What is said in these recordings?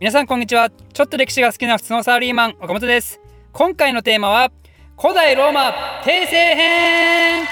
皆さんこんにちはちょっと歴史が好きな普通のサラリーマン岡本です今回のテーマは古代ローマ帝政編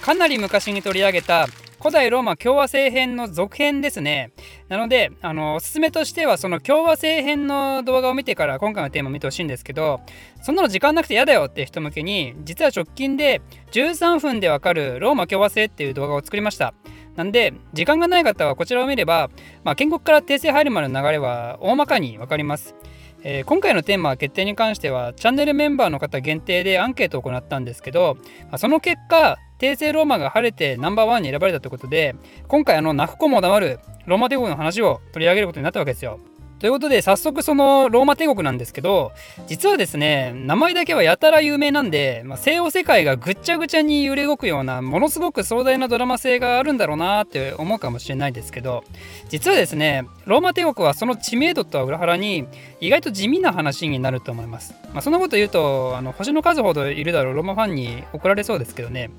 かなり昔に取り上げた古代ローマ共和制編の続編ですね。なので、あの、おすすめとしては、その共和制編の動画を見てから今回のテーマを見てほしいんですけど、そんなの時間なくて嫌だよって人向けに、実は直近で13分でわかるローマ共和制っていう動画を作りました。なんで、時間がない方はこちらを見れば、まあ、建国から訂正入るまでの流れは大まかにわかります。えー、今回のテーマ決定に関してはチャンネルメンバーの方限定でアンケートを行ったんですけど、まあ、その結果帝政ローマが晴れてナンバーワンに選ばれたということで今回あの泣く子も黙るローマ帝国の話を取り上げることになったわけですよ。ということで早速そのローマ帝国なんですけど実はですね名前だけはやたら有名なんで、まあ、西洋世界がぐっちゃぐちゃに揺れ動くようなものすごく壮大なドラマ性があるんだろうなって思うかもしれないですけど実はですねローマ帝国はその知名度とは裏腹に意外と地味な話になると思います。まあ、そんなこと言うとあの星の数ほどいるだろうローマファンに怒られそうですけどね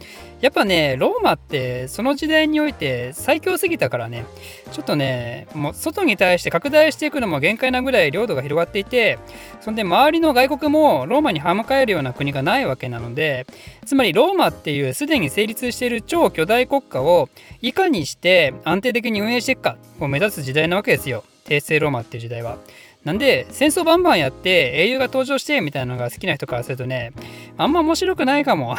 やっぱねローマってその時代において最強すぎたからねちょっとねもう外に対して拡大していくのも限界なぐらい領土が広がっていてそんで周りの外国もローマに歯向かえるような国がないわけなのでつまりローマっていうすでに成立している超巨大国家をいかにして安定的に運営していくかを目指す時代なわけですよ帝政ローマっていう時代は。なんで戦争バンバンやって英雄が登場してみたいなのが好きな人からするとねあんま面白くないかも。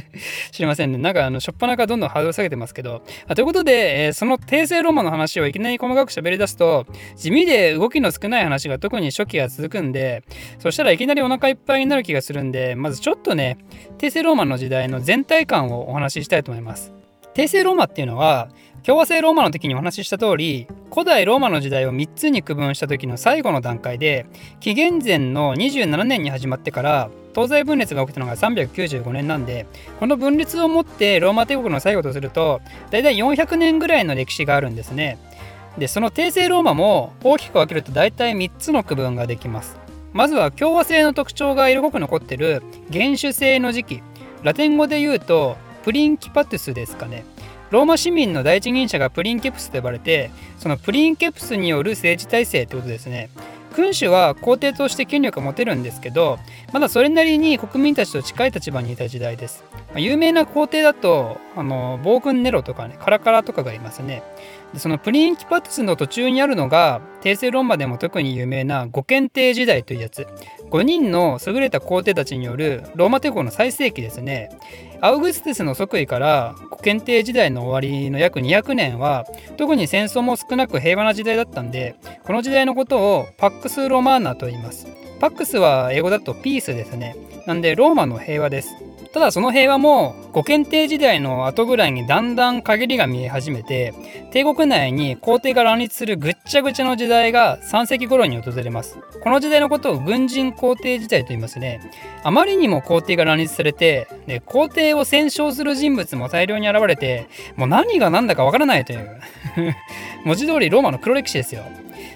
知りませんね。なんかあのしょっぱなからどんどんハードル下げてますけど。あということで、えー、その帝政ローマの話をいきなり細かく喋り出すと地味で動きの少ない話が特に初期が続くんでそしたらいきなりお腹いっぱいになる気がするんでまずちょっとね帝政ローマの時代の全体感をお話ししたいと思います。帝政ローマっていうのは共和制ローマの時にお話しした通り古代ローマの時代を3つに区分した時の最後の段階で紀元前の27年に始まってから東西分裂が起きたのが395年なんでこの分裂をもってローマ帝国の最後とすると大体400年ぐらいの歴史があるんですね。でその帝政ローマも大きく分けると大体3つの区分ができます。まずは共和制の特徴が色濃く残ってる原種制の時期。ラテン語で言うとプリンキパトゥスですかね。ローマ市民の第一人者がプリンケプスと呼ばれてそのプリンケプスによる政治体制ってことですね。君主は皇帝として権力を持てるんですけどまだそれなりに国民たちと近い立場にいた時代です、まあ、有名な皇帝だとあの暴君ネロとかねカラカラとかがいますね。そのプリンキパトゥスの途中にあるのが帝政ローマでも特に有名な五検定時代というやつ。5人の優れた皇帝たちによるローマ帝国の最盛期ですね。アウグスティスの即位から五検定時代の終わりの約200年は特に戦争も少なく平和な時代だったんでこの時代のことをパックス・ロマーナと言います。パックスは英語だとピースですね。なんでローマの平和です。ただその平和も五検定時代の後ぐらいにだんだん陰りが見え始めて帝国内に皇帝が乱立するぐっちゃぐちゃの時代が3世紀頃に訪れます。この時代のことを軍人皇帝時代と言いますね。あまりにも皇帝が乱立されてで皇帝を戦勝する人物も大量に現れてもう何が何だかわからないという。文字通りローマの黒歴史ですよ。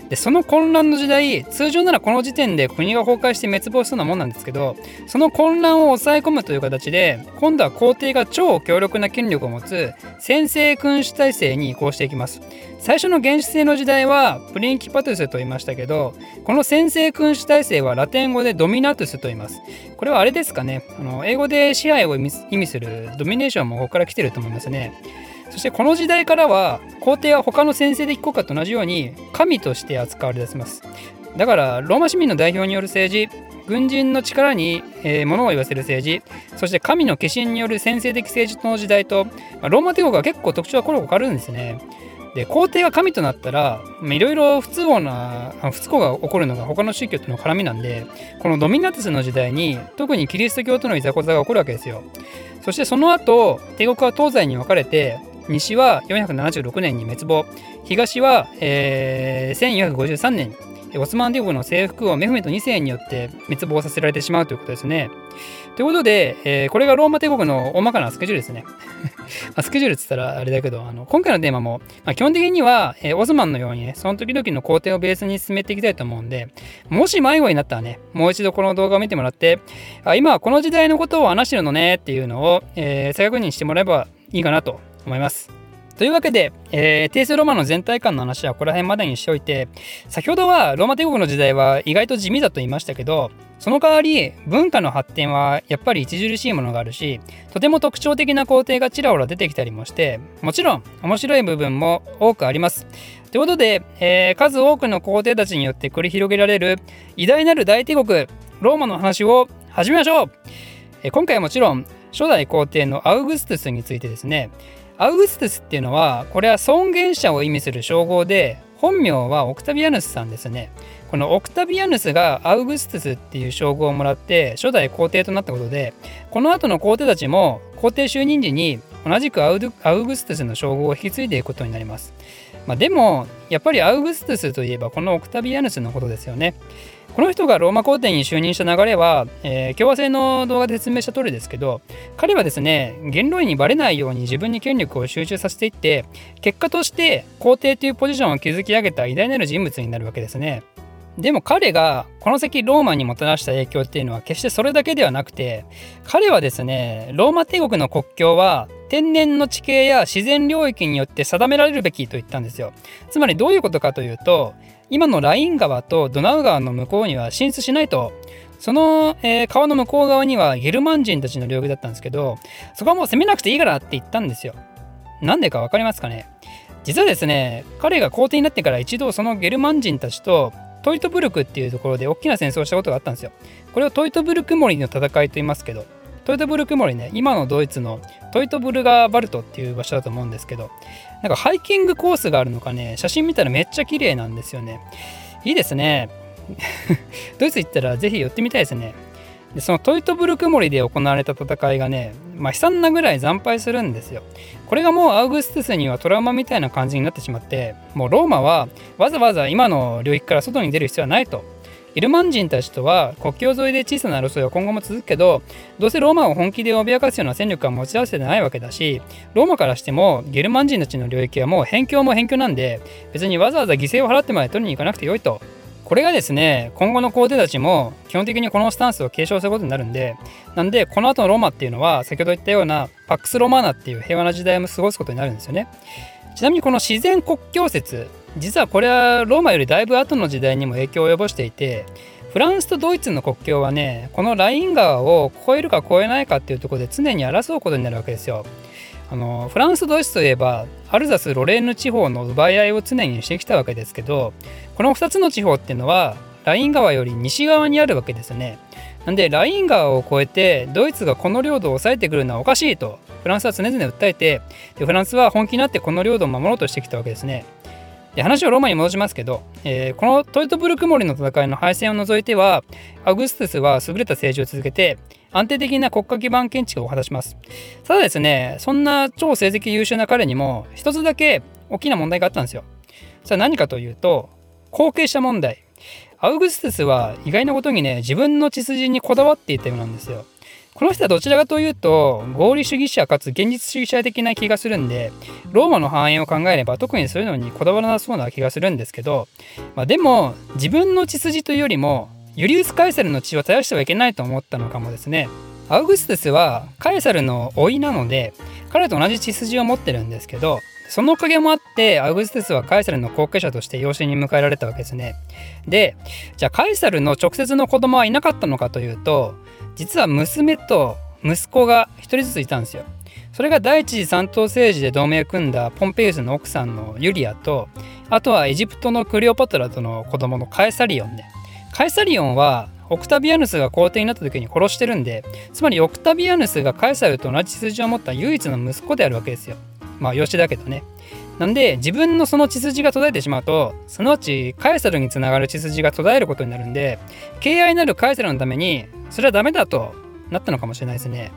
でその混乱の時代通常ならこの時点で国が崩壊して滅亡しそうなもんなんですけどその混乱を抑え込むという形で今度は皇帝が超強力な権力を持つ先制君主体制に移行していきます。最初の原始制の時代はプリンキパトゥスと言いましたけどこの先制君主体制はラテン語でドミナトゥスと言います。これはあれですかね？あの英語で支配を意味するドミネーションもここから来てると思いますね。そしてこの時代からは皇帝は他の先制的国家と同じように神として扱われ出せます。だからローマ市民の代表による政治軍人の力に、えー、物を言わせる政治そして神の化身による先制的政治の時代と、まあ、ローマ帝国は結構特徴はこれ変わるんですね。で皇帝が神となったらいろいろ不都合な不都合が起こるのが他の宗教との絡みなんでこのドミナティスの時代に特にキリスト教とのいざこざが起こるわけですよ。そしてその後帝国は東西に分かれて西は476年に滅亡東は、えー、1453年オスマン帝国の征服王メフメト2世によって滅亡させられてしまうということですね。ということで、えー、これがローマ帝国の大まかなスケジュールですね。スケジュールっつったらあれだけど、あの今回のテーマも、まあ、基本的には、えー、オスマンのようにね、その時々の工程をベースに進めていきたいと思うんで、もし迷子になったらね、もう一度この動画を見てもらって、あ今はこの時代のことを話してるのねっていうのを、えー、再確認してもらえばいいかなと思います。というわけで、えー、帝政ローマの全体感の話はここら辺までにしておいて先ほどはローマ帝国の時代は意外と地味だと言いましたけどその代わり文化の発展はやっぱり著しいものがあるしとても特徴的な工程がちらほら出てきたりもしてもちろん面白い部分も多くあります。ということで、えー、数多くの皇帝たちによって繰り広げられる偉大なる大帝国ローマの話を始めましょう、えー、今回はもちろん初代皇帝のアウグストゥスについてですねアウグストゥスっていうのはこれは尊厳者を意味する称号で本名はオクタビアヌスさんですね。このオクタビアヌスがアウグストゥスっていう称号をもらって初代皇帝となったことでこの後の皇帝たちも皇帝就任時に同じくアウグストゥスの称号を引き継いでいくことになります、まあ、でもやっぱりアウグストゥスといえばこのオクタビアヌスのことですよね。この人がローマ皇帝に就任した流れは、えー、共和制の動画で説明した通りですけど彼はですね元老院にばれないように自分に権力を集中させていって結果として皇帝というポジションを築き上げた偉大なる人物になるわけですね。でも彼がこの先ローマにもたらした影響っていうのは決してそれだけではなくて彼はですねローマ帝国の国境は天然の地形や自然領域によって定められるべきと言ったんですよ。つまりどういうことかというと今のライン川とドナウ川の向こうには進出しないと。その、えー、川の向こう側にはゲルマン人たちの領域だったんですけどそこはもう攻めなくていいからって言ったんですよ。なんでか分かりますかね？実はですね彼が皇帝になってから一度そのゲルマン人たちとトイトブルクっていうところで大きな戦争をしたことがあったんですよこれをトイトブルク森の戦いと言いますけどトイトブルク森ね今のドイツのトイトブルガーバルトっていう場所だと思うんですけどなんかハイキングコースがあるのかね、写真見たらめっちゃ綺麗なんですよね。いいですね。ドイツ行ったらぜひ寄ってみたいですね。でそのトイトブルク森で行われた戦いがね、まあ、悲惨なぐらい惨敗するんですよ。これがもうアウグストゥスにはトラウマみたいな感じになってしまって、もうローマはわざわざ今の領域から外に出る必要はないと。イルマン人たちとは国境沿いで小さな争いは今後も続くけどどうせローマを本気で脅かすような戦力は持ち合わせてないわけだしローマからしてもゲルマン人たちの領域はもう辺境も辺境なんで別にわざわざ犠牲を払ってまで取りに行かなくてよいとこれがですね今後の皇帝たちも基本的にこのスタンスを継承することになるんでなんでこの後のローマっていうのは先ほど言ったようなパックス・ロマーナっていう平和な時代も過ごすことになるんですよねちなみにこの自然国境説実はこれはローマよりだいぶ後の時代にも影響を及ぼしていてフランスとドイツの国境はねこのライン川を越えるか越えないかっていうところで常に争うことになるわけですよ。あのフランスドイツといえばアルザス・ロレーヌ地方の奪い合いを常にしてきたわけですけどこの2つの地方っていうのはライン川より西側にあるわけですよね。なんでライン川を越えてドイツがこの領土を抑えてくるのはおかしいとフランスは常々訴えてでフランスは本気になってこの領土を守ろうとしてきたわけですね。で話をローマに戻しますけど、えー、このトイトブルク森の戦いの敗戦を除いてはアグストゥスは優れた政治を続けて安定的な国家基盤建築を果たします。ただですねそんな超成績優秀な彼にも一つだけ大きな問題があったんですよ。それは何かというと後継者問題。アウグストゥスは意外なことにね自分の血筋にこだわっていたようなんですよ。この人はどちらかというと合理主義者かつ現実主義者的な気がするんでローマの繁栄を考えれば特にそういうのにこだわらなそうな気がするんですけど、まあ、でも自分の血筋というよりもユリウス・カエサルの血を絶やしてはいけないと思ったのかもですねアウグストゥスはカエサルの甥なので彼と同じ血筋を持ってるんですけどそのおかげもあってアウグストゥスはカエサルの後継者として養子に迎えられたわけですねでじゃあカエサルの直接の子供はいなかったのかというと実は娘と息子が1人ずついたんですよ。それが第一次三等政治で同盟を組んだポンペイウスの奥さんのユリアとあとはエジプトのクレオパトラとの子供のカエサリオンね。カエサリオンはオクタビアヌスが皇帝になった時に殺してるんでつまりオクタビアヌスがカエサルと同じ血筋を持った唯一の息子であるわけですよ。まあ吉だけどね。なんで自分のその血筋が途絶えてしまうとそのうちカエサルにつながる血筋が途絶えることになるんで敬愛なるカエサルのためにそれはダメだとなったのかもしれないですね。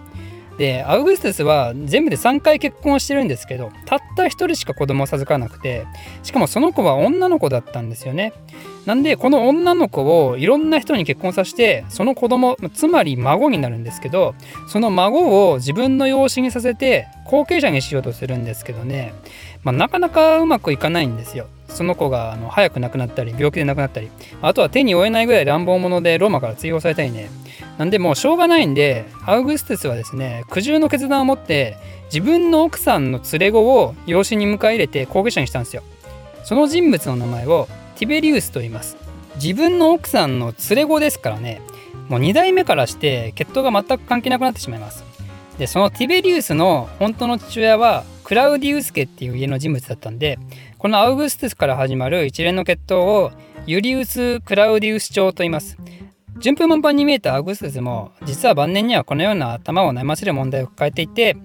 でアウグストゥスは全部で3回結婚してるんですけどたった1人しか子供を授かなくてしかもその子は女の子だったんですよね。なんでこの女の子をいろんな人に結婚させてその子供つまり孫になるんですけどその孫を自分の養子にさせて後継者にしようとするんですけどね、まあ、なかなかうまくいかないんですよ。その子があの早く亡くなったり病気で亡くなったりあとは手に負えないぐらい乱暴者でローマから追放されたりねなんでもうしょうがないんでアウグストゥスはですね苦渋の決断を持って自分の奥さんの連れ子を養子に迎え入れて後継者にしたんですよ。その人物の名前をティベリウスと言います。自分の奥さんの連れ子ですからね。もう2代目からして血統が全く関係なくなってしまいます。でそのティベリウスの本当の父親はクラウディウス家っていう家の人物だったんでこのアウグストゥスから始まる一連の血統をユリウス・クラウディウス朝と言います。順風満帆に見えたアウグストゥスも実は晩年にはこのような頭を悩ませる問題を抱えていて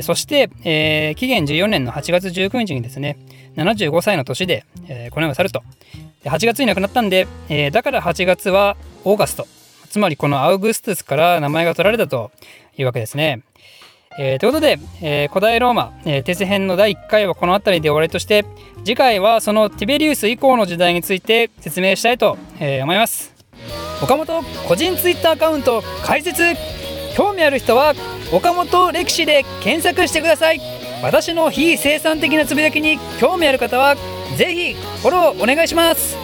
そして、えー、紀元14年の8月19日にですね75歳の年で、えー、この世を去るとで8月に亡くなったんで、えー、だから8月はオーガストつまりこのアウグストゥスから名前が取られたというわけですね。えー、ということで、えー、古代ローマ、えー、テセ編の第1回はこの辺りで終わりとして次回はそのティベリウス以降の時代について説明したいと、えー、思います。岡本個人ツイッターアカウント開設。興味ある人は岡本歴史で検索してください。私の非生産的なつぶやきに興味ある方はぜひフォローお願いします。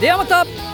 ではまた。